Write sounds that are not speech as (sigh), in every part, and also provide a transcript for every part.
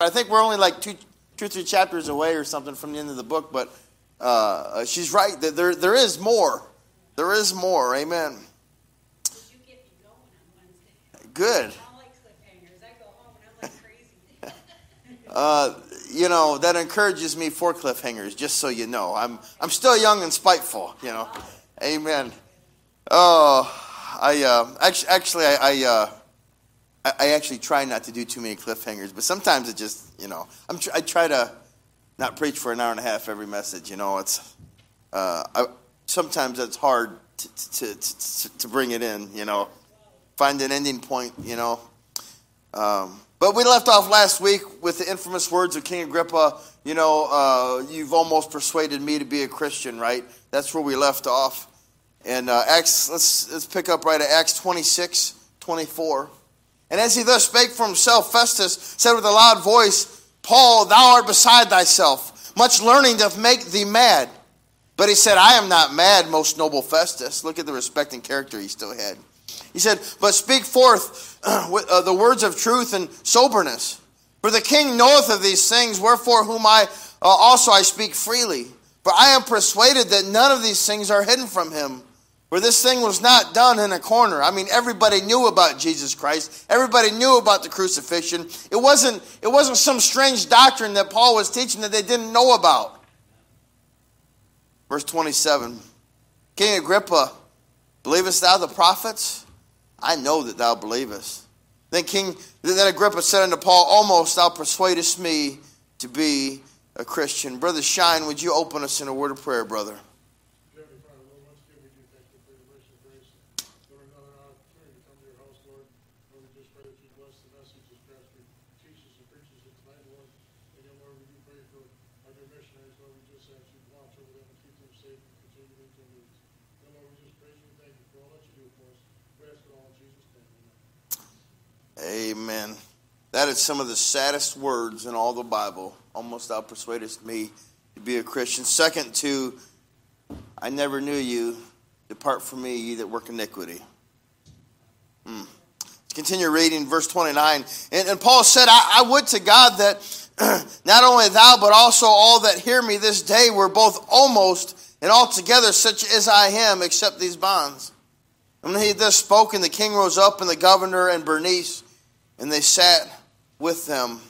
I think we're only like two, two or three chapters away or something from the end of the book, but uh, she's right. That there, there is more. There is more. Amen. Good. (laughs) Uh, you know that encourages me for cliffhangers. Just so you know, I'm I'm still young and spiteful. You know, Amen. Oh, I uh, actually actually I. I uh, I actually try not to do too many cliffhangers, but sometimes it just, you know, I'm tr- I try to not preach for an hour and a half every message. You know, it's uh, I, sometimes it's hard to, to, to, to, bring it in. You know, find an ending point. You know, um, but we left off last week with the infamous words of King Agrippa. You know, uh, you've almost persuaded me to be a Christian, right? That's where we left off. And uh, Acts, let's let's pick up right at Acts 26, 24. And as he thus spake for himself, Festus said with a loud voice, Paul, thou art beside thyself. Much learning doth make thee mad. But he said, I am not mad, most noble Festus. Look at the respect and character he still had. He said, But speak forth (clears throat) uh, the words of truth and soberness. For the king knoweth of these things, wherefore whom I uh, also I speak freely. For I am persuaded that none of these things are hidden from him where this thing was not done in a corner. I mean, everybody knew about Jesus Christ. Everybody knew about the crucifixion. It wasn't, it wasn't some strange doctrine that Paul was teaching that they didn't know about. Verse 27 King Agrippa, believest thou the prophets? I know that thou believest. Then King then Agrippa said unto Paul, Almost thou persuadest me to be a Christian. Brother Shine, would you open us in a word of prayer, brother? That is some of the saddest words in all the Bible. Almost thou persuadest me to be a Christian. Second to, I never knew you. Depart from me, ye that work iniquity. Hmm. Continue reading verse 29. And, and Paul said, I, I would to God that (clears throat) not only thou, but also all that hear me this day were both almost and altogether such as I am, except these bonds. And when he had thus spoken, the king rose up, and the governor and Bernice, and they sat with them.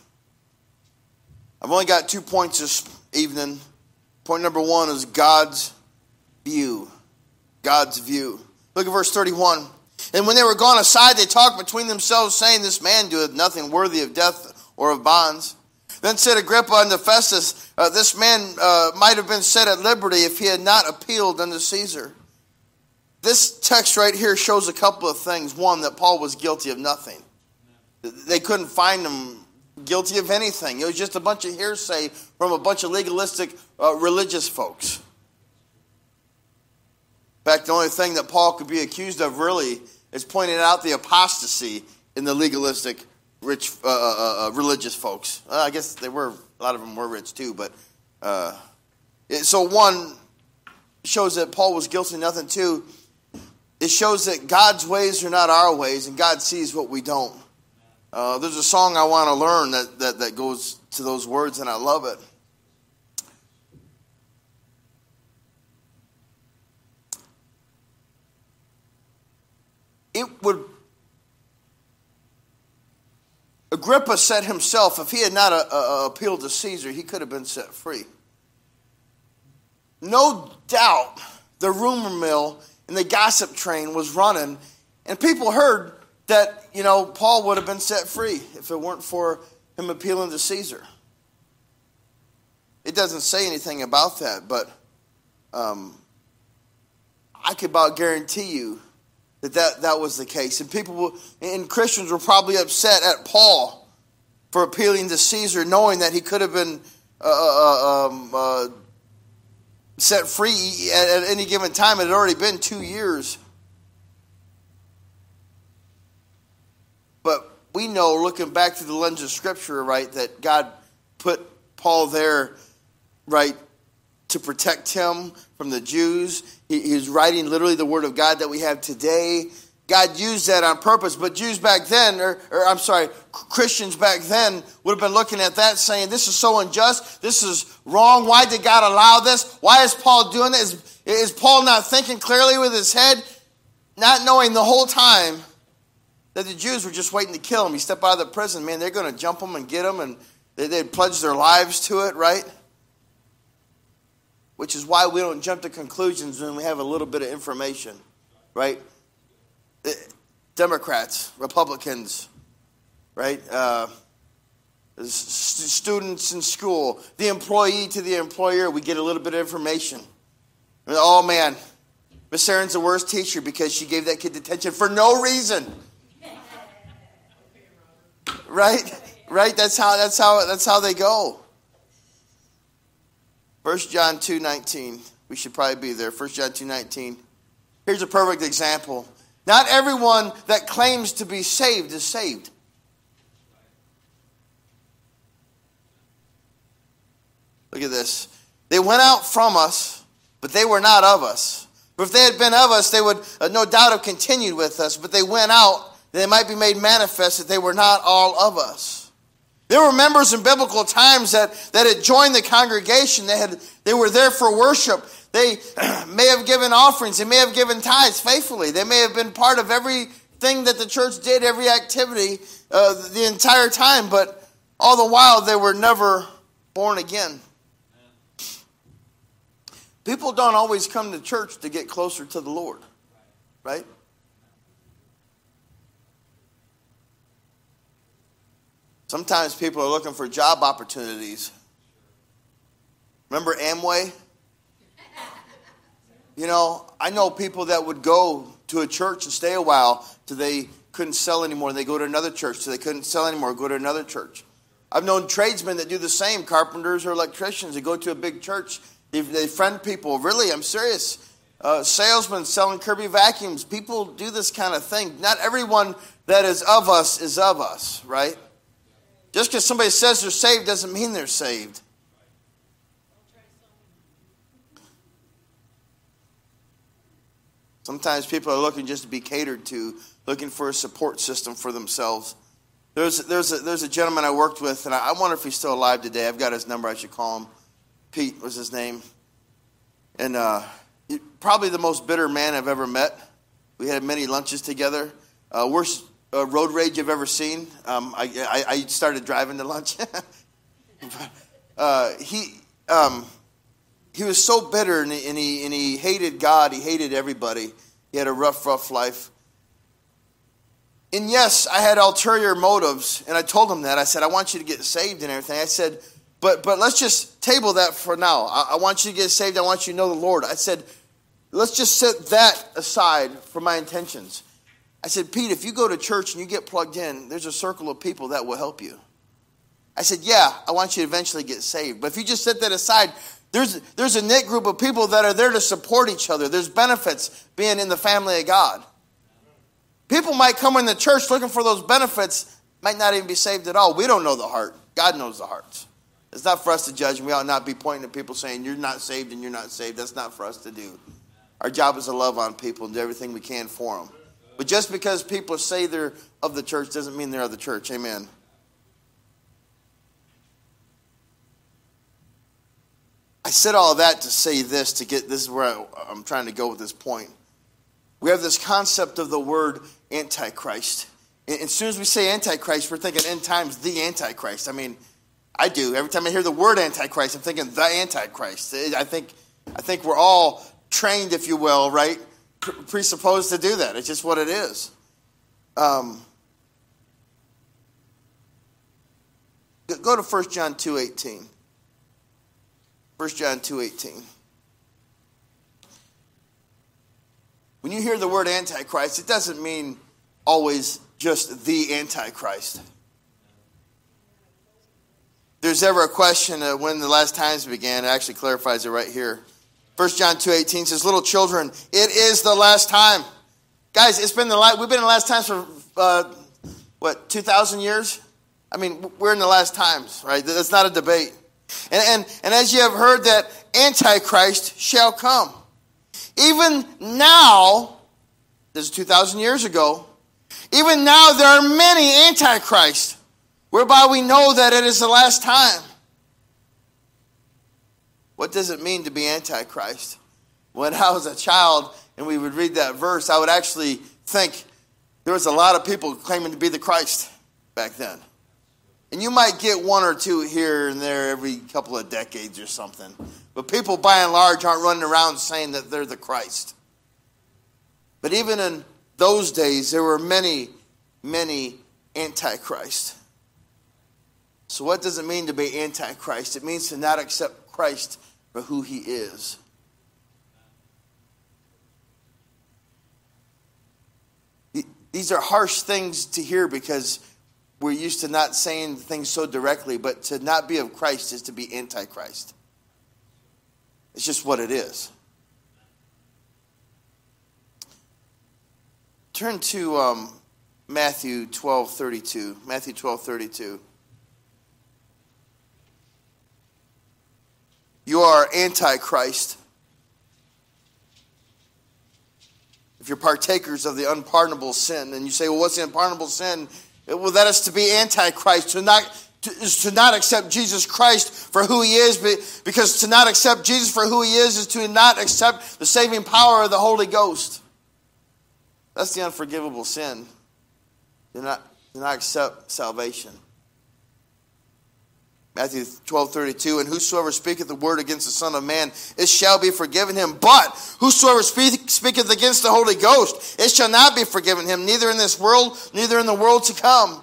I've only got two points this evening. Point number one is God's view. God's view. Look at verse 31. And when they were gone aside, they talked between themselves, saying, This man doeth nothing worthy of death or of bonds. Then said Agrippa unto Festus, uh, This man uh, might have been set at liberty if he had not appealed unto Caesar. This text right here shows a couple of things. One, that Paul was guilty of nothing. They couldn't find him guilty of anything. It was just a bunch of hearsay from a bunch of legalistic uh, religious folks. In fact, the only thing that Paul could be accused of really is pointing out the apostasy in the legalistic rich uh, uh, uh, uh religious folks. I guess they were a lot of them were rich too, but uh, it, so one shows that Paul was guilty of nothing. Two, it shows that God's ways are not our ways, and God sees what we don't. Uh, there's a song I want to learn that, that, that goes to those words, and I love it. It would. Agrippa said himself, if he had not uh, uh, appealed to Caesar, he could have been set free. No doubt the rumor mill and the gossip train was running, and people heard that, you know, Paul would have been set free if it weren't for him appealing to Caesar. It doesn't say anything about that, but um, I could about guarantee you that, that that was the case. And people and Christians were probably upset at Paul for appealing to Caesar, knowing that he could have been uh, uh, uh um, uh, set free at, at any given time. It had already been two years But we know, looking back through the lens of Scripture, right, that God put Paul there, right, to protect him from the Jews. He, he's writing literally the Word of God that we have today. God used that on purpose. But Jews back then, or, or, I'm sorry, Christians back then would have been looking at that saying, This is so unjust. This is wrong. Why did God allow this? Why is Paul doing this? Is, is Paul not thinking clearly with his head? Not knowing the whole time that the Jews were just waiting to kill him. He stepped out of the prison, man, they're going to jump him and get him, and they, they'd pledge their lives to it, right? Which is why we don't jump to conclusions when we have a little bit of information, right? Eh, Democrats, Republicans, right? Uh, students in school, the employee to the employer, we get a little bit of information. Oh man, Miss Aaron's the worst teacher because she gave that kid detention for no reason. Right? Right? That's how that's how that's how they go. 1 John 2:19. We should probably be there. 1 John 2:19. Here's a perfect example. Not everyone that claims to be saved is saved. Look at this. They went out from us, but they were not of us. For if they had been of us, they would uh, no doubt have continued with us, but they went out, that it might be made manifest that they were not all of us. There were members in biblical times that, that had joined the congregation. They, had, they were there for worship. They (clears throat) may have given offerings. They may have given tithes faithfully. They may have been part of everything that the church did, every activity, uh, the entire time. But all the while, they were never born again. People don't always come to church to get closer to the Lord, right? Sometimes people are looking for job opportunities. Remember Amway? You know, I know people that would go to a church and stay a while till they couldn't sell anymore. And they go to another church till they couldn't sell anymore, go to another church. I've known tradesmen that do the same, carpenters or electricians. They go to a big church, they, they friend people. Really, I'm serious. Uh, salesmen selling Kirby vacuums. People do this kind of thing. Not everyone that is of us is of us, right? Just because somebody says they're saved doesn't mean they're saved. Sometimes people are looking just to be catered to, looking for a support system for themselves. There's, there's, a, there's a gentleman I worked with, and I, I wonder if he's still alive today. I've got his number, I should call him. Pete was his name. And uh, probably the most bitter man I've ever met. We had many lunches together. Uh, worst uh, road rage I've ever seen. Um, I, I, I, started driving to lunch. (laughs) uh, he, um, he was so bitter and he, and, he, and he hated God. He hated everybody. He had a rough, rough life. And yes, I had ulterior motives, and I told him that. I said, I want you to get saved and everything. I said, but, but let's just table that for now. I, I want you to get saved. I want you to know the Lord. I said, let's just set that aside for my intentions. I said, Pete, if you go to church and you get plugged in, there's a circle of people that will help you. I said, Yeah, I want you to eventually get saved. But if you just set that aside, there's, there's a knit group of people that are there to support each other. There's benefits being in the family of God. People might come in the church looking for those benefits, might not even be saved at all. We don't know the heart. God knows the hearts. It's not for us to judge, and we ought not be pointing to people saying, You're not saved and you're not saved. That's not for us to do. Our job is to love on people and do everything we can for them. But just because people say they're of the church doesn't mean they're of the church. Amen. I said all that to say this, to get this is where I, I'm trying to go with this point. We have this concept of the word antichrist. And as soon as we say antichrist, we're thinking end times, the antichrist. I mean, I do. Every time I hear the word antichrist, I'm thinking the antichrist. I think, I think we're all trained, if you will, right, presupposed to do that. It's just what it is. Um, go to 1 John 2.18. 1 John 2.18. When you hear the word antichrist, it doesn't mean always just the antichrist. there's ever a question of when the last times began, it actually clarifies it right here. 1 John 2.18 says, Little children, it is the last time. Guys, it's been the last, we've been in the last times for, uh, what, 2,000 years? I mean, we're in the last times, right? That's not a debate. And, and, and as you have heard that Antichrist shall come. Even now, this is 2,000 years ago. Even now, there are many antichrists, whereby we know that it is the last time. What does it mean to be antichrist? When I was a child and we would read that verse, I would actually think there was a lot of people claiming to be the Christ back then. And you might get one or two here and there every couple of decades or something. But people by and large aren't running around saying that they're the Christ. But even in those days, there were many, many antichrist. So, what does it mean to be antichrist? It means to not accept Christ for who he is. These are harsh things to hear because we're used to not saying things so directly, but to not be of Christ is to be antichrist. It's just what it is. Turn to um, Matthew 12 32. Matthew 12 32. You are antichrist. If you're partakers of the unpardonable sin, and you say, well, what's the unpardonable sin? Well, that is to be antichrist, to not to, is to not accept Jesus Christ for who he is, but, because to not accept Jesus for who he is is to not accept the saving power of the Holy Ghost. That's the unforgivable sin. Do not, do not accept salvation. Matthew 12, 32, and whosoever speaketh the word against the Son of Man, it shall be forgiven him. But whosoever speak, speaketh against the Holy Ghost, it shall not be forgiven him, neither in this world, neither in the world to come.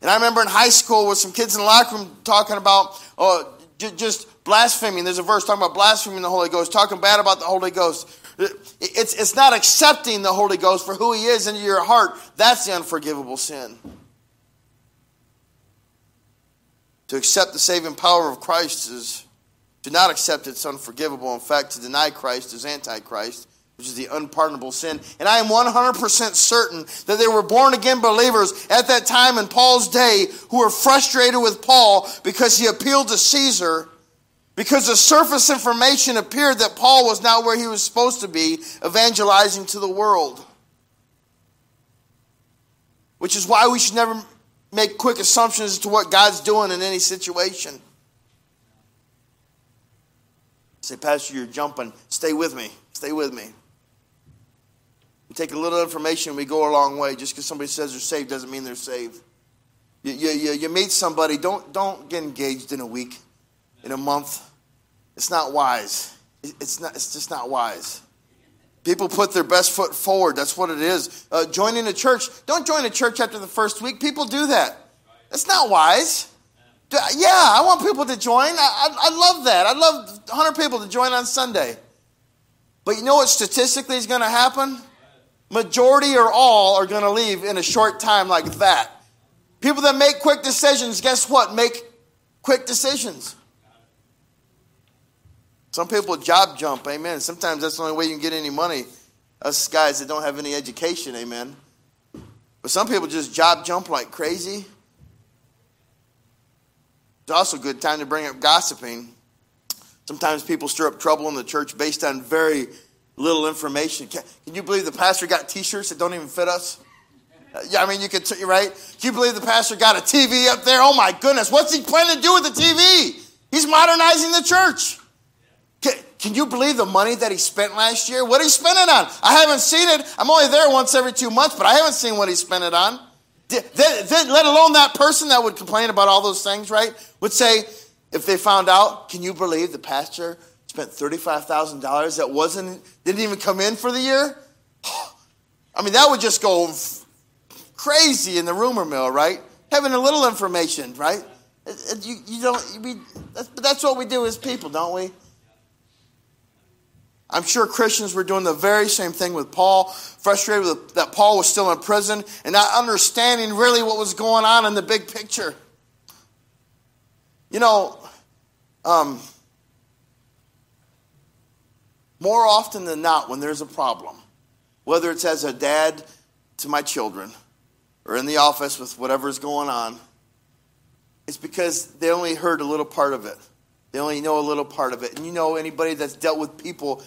And I remember in high school with some kids in the locker room talking about oh, just blaspheming. There's a verse talking about blaspheming the Holy Ghost, talking bad about the Holy Ghost. It's, it's not accepting the Holy Ghost for who He is into your heart. That's the unforgivable sin. To accept the saving power of Christ is to not accept it's unforgivable. In fact, to deny Christ is antichrist, which is the unpardonable sin. And I am 100% certain that there were born again believers at that time in Paul's day who were frustrated with Paul because he appealed to Caesar because the surface information appeared that Paul was not where he was supposed to be, evangelizing to the world. Which is why we should never make quick assumptions as to what God's doing in any situation. Say, Pastor, you're jumping. Stay with me. Stay with me. We take a little information, we go a long way. Just because somebody says they're saved doesn't mean they're saved. You, you, you, meet somebody, don't, don't get engaged in a week, in a month, it's not wise. It's, not, it's just not wise. People put their best foot forward. That's what it is. Uh, joining a church, don't join a church after the first week. People do that. That's not wise. Yeah, I want people to join. I, I, I love that. I love 100 people to join on Sunday. But you know what statistically is going to happen? Majority or all are going to leave in a short time like that. People that make quick decisions, guess what? Make quick decisions. Some people job jump, amen. Sometimes that's the only way you can get any money. Us guys that don't have any education, amen. But some people just job jump like crazy. It's also a good time to bring up gossiping. Sometimes people stir up trouble in the church based on very little information. Can, can you believe the pastor got T-shirts that don't even fit us? Yeah, I mean, you could, t- right? Can you believe the pastor got a TV up there? Oh my goodness, what's he planning to do with the TV? He's modernizing the church. Can, you believe the money that he spent last year? What did he spend it on? I haven't seen it. I'm only there once every two months, but I haven't seen what he spent it on. let alone that person that would complain about all those things, right? Would say, if they found out, can you believe the pastor spent $35,000 that wasn't, didn't even come in for the year? (sighs) I mean, that would just go crazy in the rumor mill, right? Having a little information, right? Uh, uh, you, you don't, that's, that's what we do as people, don't we? I'm sure Christians were doing the very same thing with Paul, frustrated with, that Paul was still in prison and not understanding really what was going on in the big picture. You know, um, more often than not, when there's a problem, whether it's as a dad to my children or in the office with whatever's going on, it's because they only heard a little part of it. They only know a little part of it. And you know, anybody that's dealt with people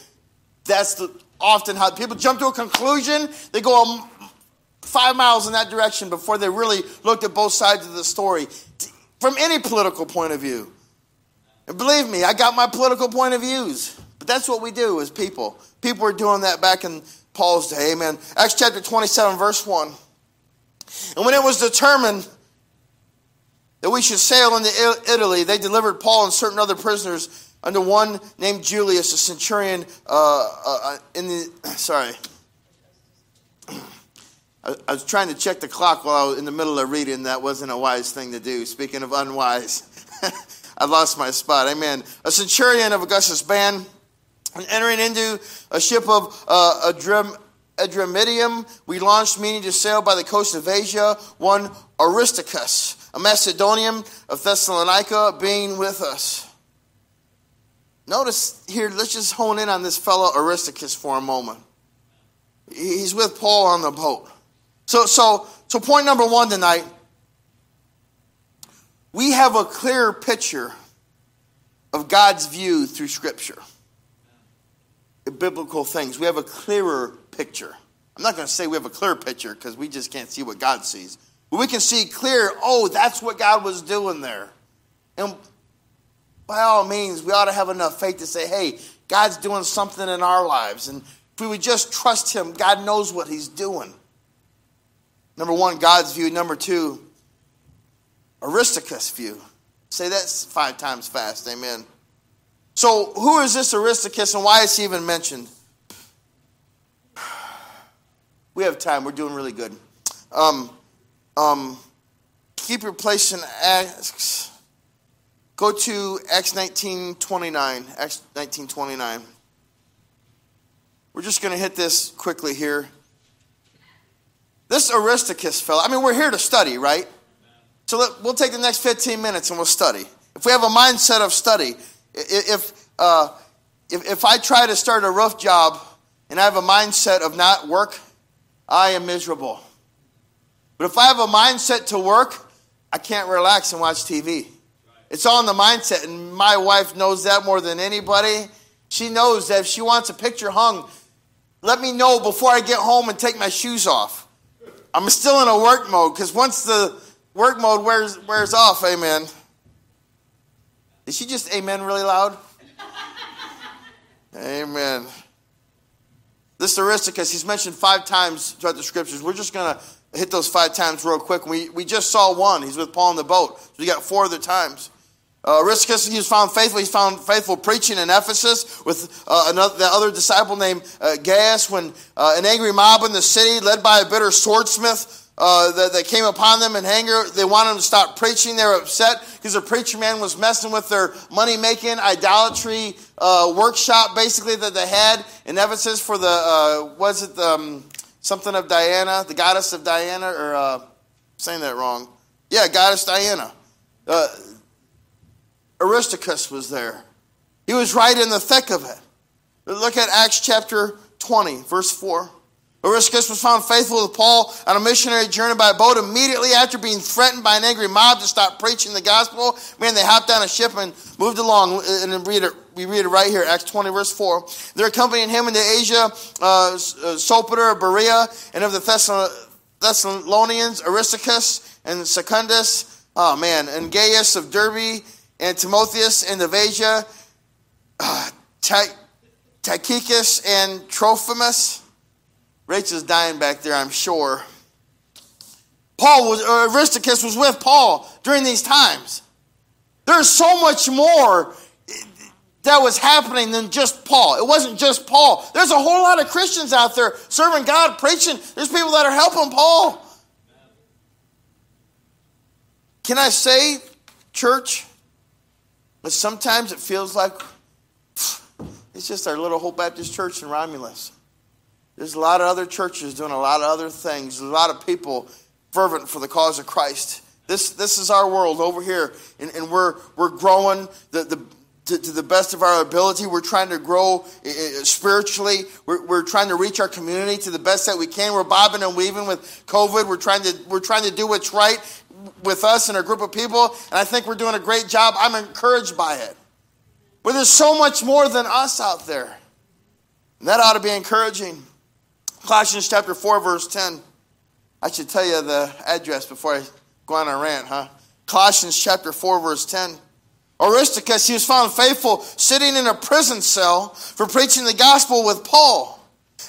that's the often how people jump to a conclusion, they go five miles in that direction before they really looked at both sides of the story from any political point of view. And believe me, I got my political point of views. But that's what we do as people. People were doing that back in Paul's day. Amen. Acts chapter 27, verse 1. And when it was determined that we should sail into Italy, they delivered Paul and certain other prisoners under one named Julius, a centurion uh, uh, in the. (clears throat) Sorry. (clears throat) I, I was trying to check the clock while I was in the middle of reading. That wasn't a wise thing to do. Speaking of unwise, (laughs) I lost my spot. Amen. A centurion of Augustus' band, and entering into a ship of uh, Adram, Adramyttium, we launched, meaning to sail by the coast of Asia, one Aristarchus, a Macedonian of Thessalonica, being with us. Notice here, let's just hone in on this fellow Aristarchus for a moment. He's with Paul on the boat. So, so, so point number one tonight we have a clear picture of God's view through Scripture. Biblical things. We have a clearer picture. I'm not going to say we have a clear picture because we just can't see what God sees. But we can see clear, oh, that's what God was doing there. And by all means, we ought to have enough faith to say, hey, God's doing something in our lives. And if we would just trust Him, God knows what He's doing. Number one, God's view. Number two, Aristarchus' view. Say that five times fast. Amen. So, who is this Aristarchus and why is he even mentioned? (sighs) We have time. We're doing really good. Um, um, keep your place in Acts. Go to Acts 19 29. Acts 19 29. We're just going to hit this quickly here. This Aristarchus fellow, I mean, we're here to study, right? So let, we'll take the next 15 minutes and we'll study. If we have a mindset of study, if, uh, if, if I try to start a rough job and I have a mindset of not work, I am miserable. But if I have a mindset to work, I can't relax and watch TV. It's all in the mindset, and my wife knows that more than anybody. She knows that if she wants a picture hung, let me know before I get home and take my shoes off. I'm still in a work mode because once the work mode wears, wears off, amen. Did she just amen really loud? amen. This Aristarchus, he's mentioned five times throughout the scriptures. We're just going to hit those five times real quick. We, we just saw one. He's with Paul on the boat. So we got four other times. Uh, Aristarchus, he was found faithful. He's found faithful preaching in Ephesus with uh, another, the other disciple named uh, Gaius when uh, an angry mob in the city, led by a bitter swordsmith, uh, that, that, came upon them in anger. They wanted to stop preaching. They were upset because the preacher man was messing with their money making idolatry uh, workshop, basically, that they had in Ephesus for the, uh, was it um, something of Diana, the goddess of Diana, or uh, saying that wrong? Yeah, goddess Diana. Aristarchus was there. He was right in the thick of it. Look at Acts chapter 20, verse 4. Aristarchus was found faithful to Paul on a missionary journey by boat immediately after being threatened by an angry mob to stop preaching the gospel. Man, they hopped on a ship and moved along. And read it, we read it right here, Acts 20, verse 4. They're accompanying him into Asia, uh, uh Sopater, Berea, and of the Thessalonians, Aristarchus and Secundus. Oh, man. And Gaius of Derbe, and Timotheus and of Asia, uh, Tychicus and Trophimus. Rachel's dying back there, I'm sure. Paul was, or Aristarchus was with Paul during these times. There's so much more that was happening than just Paul. It wasn't just Paul. There's a whole lot of Christians out there serving God, preaching. There's people that are helping Paul. Can I say, church, but sometimes it feels like it's just our little Hope Baptist Church in Romulus. There's a lot of other churches doing a lot of other things. A lot of people fervent for the cause of Christ. This, this is our world over here, and, and we're, we're growing the, the, to, to, the best of our ability. We're trying to grow eh, eh, spiritually. We're, we're trying to reach our community to the best that we can. We're bobbing and weaving with COVID. We're trying to, we're trying to do what's right with us and a group of people, and I think we're doing a great job. I'm encouraged by it. But there's so much more than us out there. And that ought to be encouraging. Colossians chapter 4, verse 10. I should tell you the address before I go on a rant, huh? Colossians chapter 4, verse 10. Aristarchus, he was found faithful, sitting in a prison cell for preaching the gospel with Paul.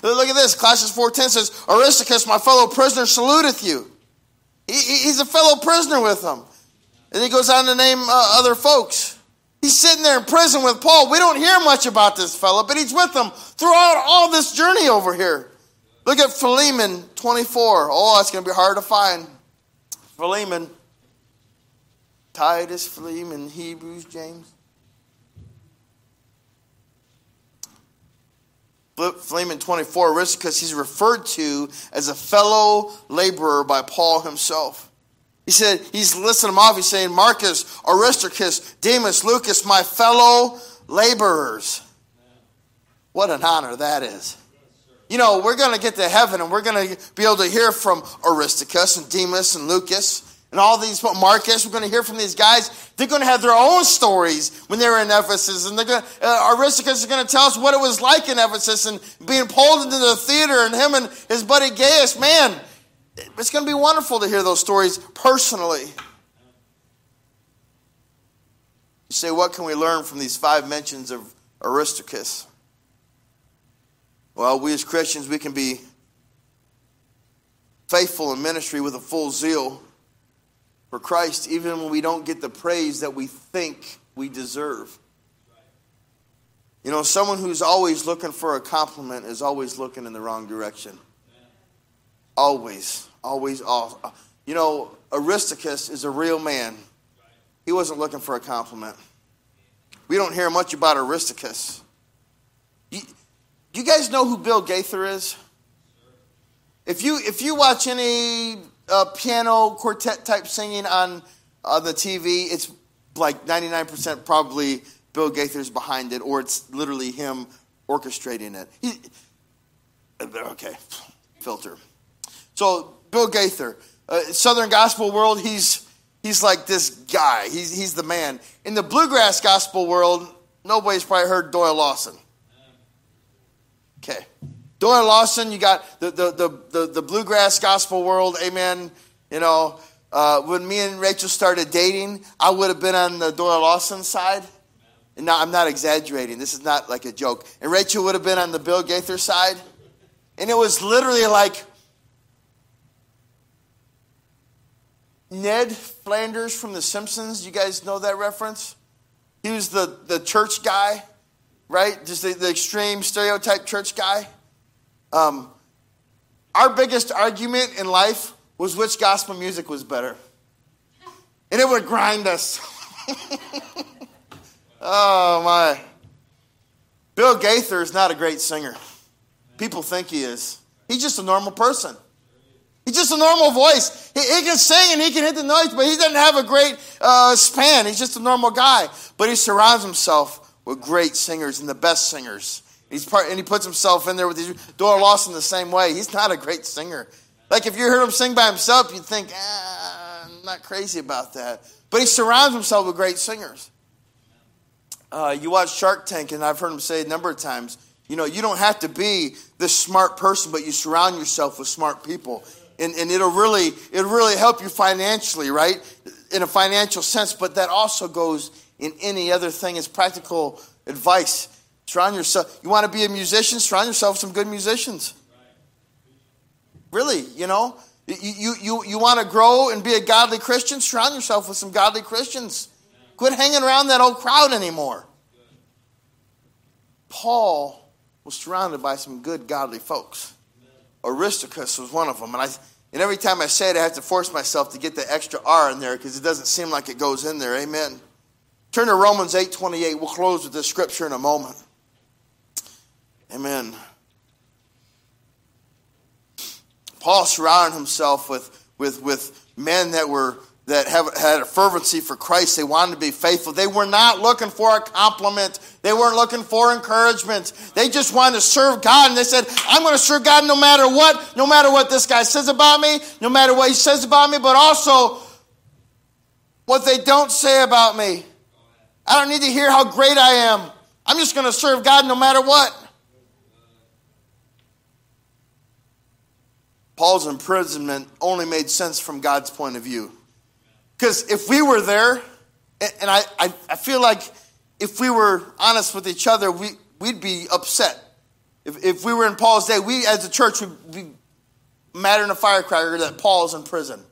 Look at this. Colossians 4.10 says, Aristarchus, my fellow prisoner, saluteth you. He, he's a fellow prisoner with them. And he goes on to name uh, other folks. He's sitting there in prison with Paul. We don't hear much about this fellow, but he's with them throughout all this journey over here. Look at Philemon 24. Oh, that's going to be hard to find. Philemon. Titus, Philemon, Hebrews, James. Philemon 24, Aristarchus, he's referred to as a fellow laborer by Paul himself. He said, he's listing them off. He's saying, Marcus, Aristarchus, Demas, Lucas, my fellow laborers. What an honor that is. You know, we're going to get to heaven and we're going to be able to hear from Aristarchus and Demas and Lucas and all these Marcus, we're going to hear from these guys. They're going to have their own stories when they were in Ephesus, and they're going. To, uh, Aristarchus is going to tell us what it was like in Ephesus and being pulled into the theater, and him and his buddy Gaius. Man, it's going to be wonderful to hear those stories personally. You say, what can we learn from these five mentions of Aristarchus? Well, we as Christians, we can be faithful in ministry with a full zeal for Christ, even when we don't get the praise that we think we deserve. You know, someone who's always looking for a compliment is always looking in the wrong direction. Always, always, all. You know, Aristarchus is a real man. He wasn't looking for a compliment. We don't hear much about Aristarchus. You, you guys know who Bill Gaither is? If you if you watch any uh, piano quartet type singing on on the TV, it's like 99% probably Bill Gaither's behind it, or it's literally him orchestrating it. He, okay, filter. So Bill Gaither, uh, Southern gospel world, he's he's like this guy. He's he's the man. In the bluegrass gospel world, nobody's probably heard Doyle Lawson. Okay. Doyle Lawson, you got the, the, the, the, the bluegrass gospel world, amen. You know, uh, when me and Rachel started dating, I would have been on the Doyle Lawson side. And now I'm not exaggerating. This is not like a joke. And Rachel would have been on the Bill Gaither side. And it was literally like Ned Flanders from The Simpsons. You guys know that reference? He was the, the church guy, right? Just the, the extreme stereotype church guy. Um, our biggest argument in life was which gospel music was better. And it would grind us. (laughs) oh, my. Bill Gaither is not a great singer. People think he is. He's just a normal person. He's just a normal voice. He, he, can sing and he can hit the notes, but he doesn't have a great uh, span. He's just a normal guy. But he surrounds himself with great singers and the best singers. He's part, and he puts himself in there with these. Doyle Lawson the same way. He's not a great singer. Like if you heard him sing by himself, you'd think, ah, I'm not crazy about that. But he surrounds himself with great singers. Uh, you watch Shark Tank, and I've heard him say a number of times, you know, you don't have to be this smart person, but you surround yourself with smart people. And, and it'll really it'll really help you financially, right? In a financial sense, but that also goes in any other thing as practical advice Surround yourself. You want to be a musician? Surround yourself with some good musicians. Really, you know? You, you, you, you want to grow and be a godly Christian? Surround yourself with some godly Christians. Quit hanging around that old crowd anymore. Paul was surrounded by some good, godly folks. Aristarchus was one of them. And, I, and every time I say it, I have to force myself to get the extra R in there because it doesn't seem like it goes in there. Amen. Turn to Romans 8.28. We'll close with this scripture in a moment. Amen. Paul surrounded himself with, with, with men that were that have, had a fervency for Christ. They wanted to be faithful. They were not looking for a compliment. They weren't looking for encouragement. They just wanted to serve God. And they said, I'm going to serve God no matter what, no matter what this guy says about me, no matter what he says about me, but also what they don't say about me. I don't need to hear how great I am. I'm just going to serve God no matter what. Paul's imprisonment only made sense from God's point of view. Because if we were there, and I, I, I, feel like if we were honest with each other, we, we'd be upset. If, if we were in Paul's day, we as a church would be mad in a firecracker that Paul's in prison.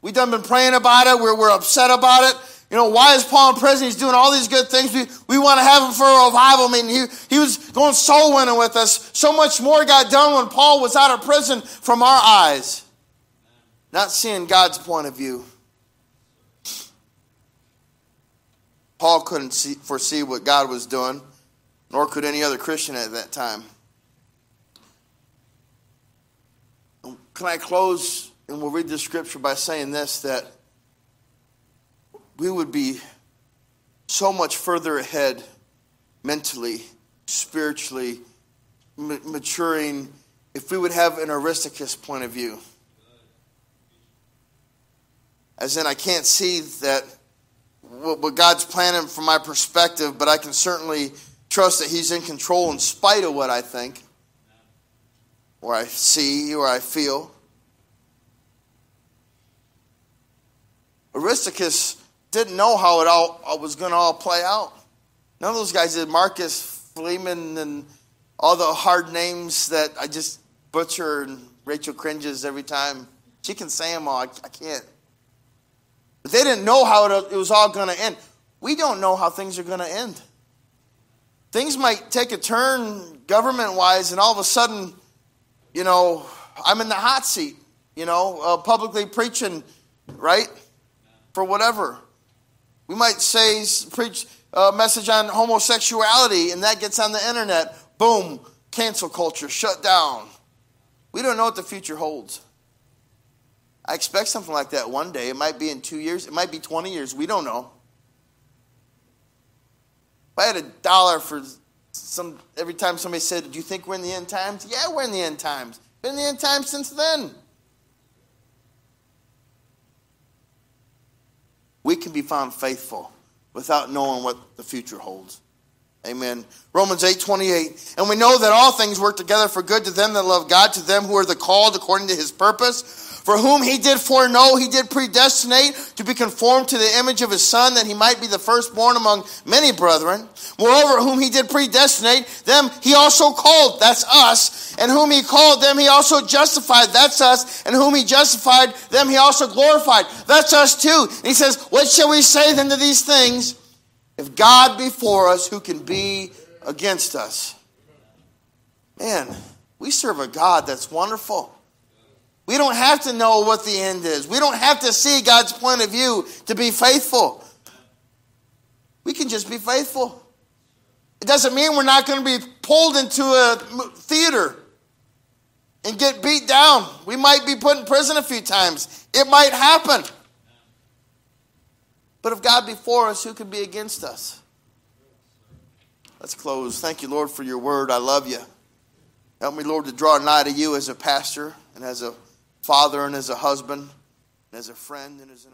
We've done been praying about it. We're, we're upset about it. You know, why is Paul in prison? He's doing all these good things. We, we want to have him for a revival meeting. He, he was going soul winning with us. So much more got done when Paul was out of prison from our eyes. Not seeing God's point of view. Paul couldn't see, foresee what God was doing, nor could any other Christian at that time. Can I close and we'll read the scripture by saying this that we would be so much further ahead mentally, spiritually, maturing if we would have an Aristarchus point of view. As in, I can't see that what God's planning from my perspective, but I can certainly trust that He's in control in spite of what I think, or I see, or I feel. Aristarchus didn't know how it all was going to all play out. None of those guys did. Marcus, Fleeman and all the hard names that I just butcher and Rachel cringes every time. She can say them all. I, I can't. But they didn't know how it, it was all going to end. We don't know how things are going to end. Things might take a turn government wise, and all of a sudden, you know, I'm in the hot seat, you know, uh, publicly preaching, right? For whatever. We might say, preach a message on homosexuality, and that gets on the internet. Boom, cancel culture, shut down. We don't know what the future holds. I expect something like that one day. It might be in two years, it might be 20 years. We don't know. If I had a dollar for some every time somebody said, Do you think we're in the end times? Yeah, we're in the end times. Been in the end times since then. We can be found faithful without knowing what the future holds. Amen. Romans 8 28. And we know that all things work together for good to them that love God, to them who are the called according to his purpose. For whom he did foreknow, he did predestinate to be conformed to the image of his Son, that he might be the firstborn among many brethren. Moreover, whom he did predestinate, them he also called, that's us. And whom he called, them he also justified, that's us. And whom he justified, them he also glorified, that's us too. And he says, What shall we say then to these things? If God be for us, who can be against us? Man, we serve a God that's wonderful. We don't have to know what the end is. We don't have to see God's point of view to be faithful. We can just be faithful. It doesn't mean we're not going to be pulled into a theater and get beat down. We might be put in prison a few times. It might happen. But if God be for us, who can be against us? Let's close. Thank you, Lord, for your word. I love you. Help me, Lord, to draw nigh to you as a pastor and as a father and as a husband, and as a friend and as an.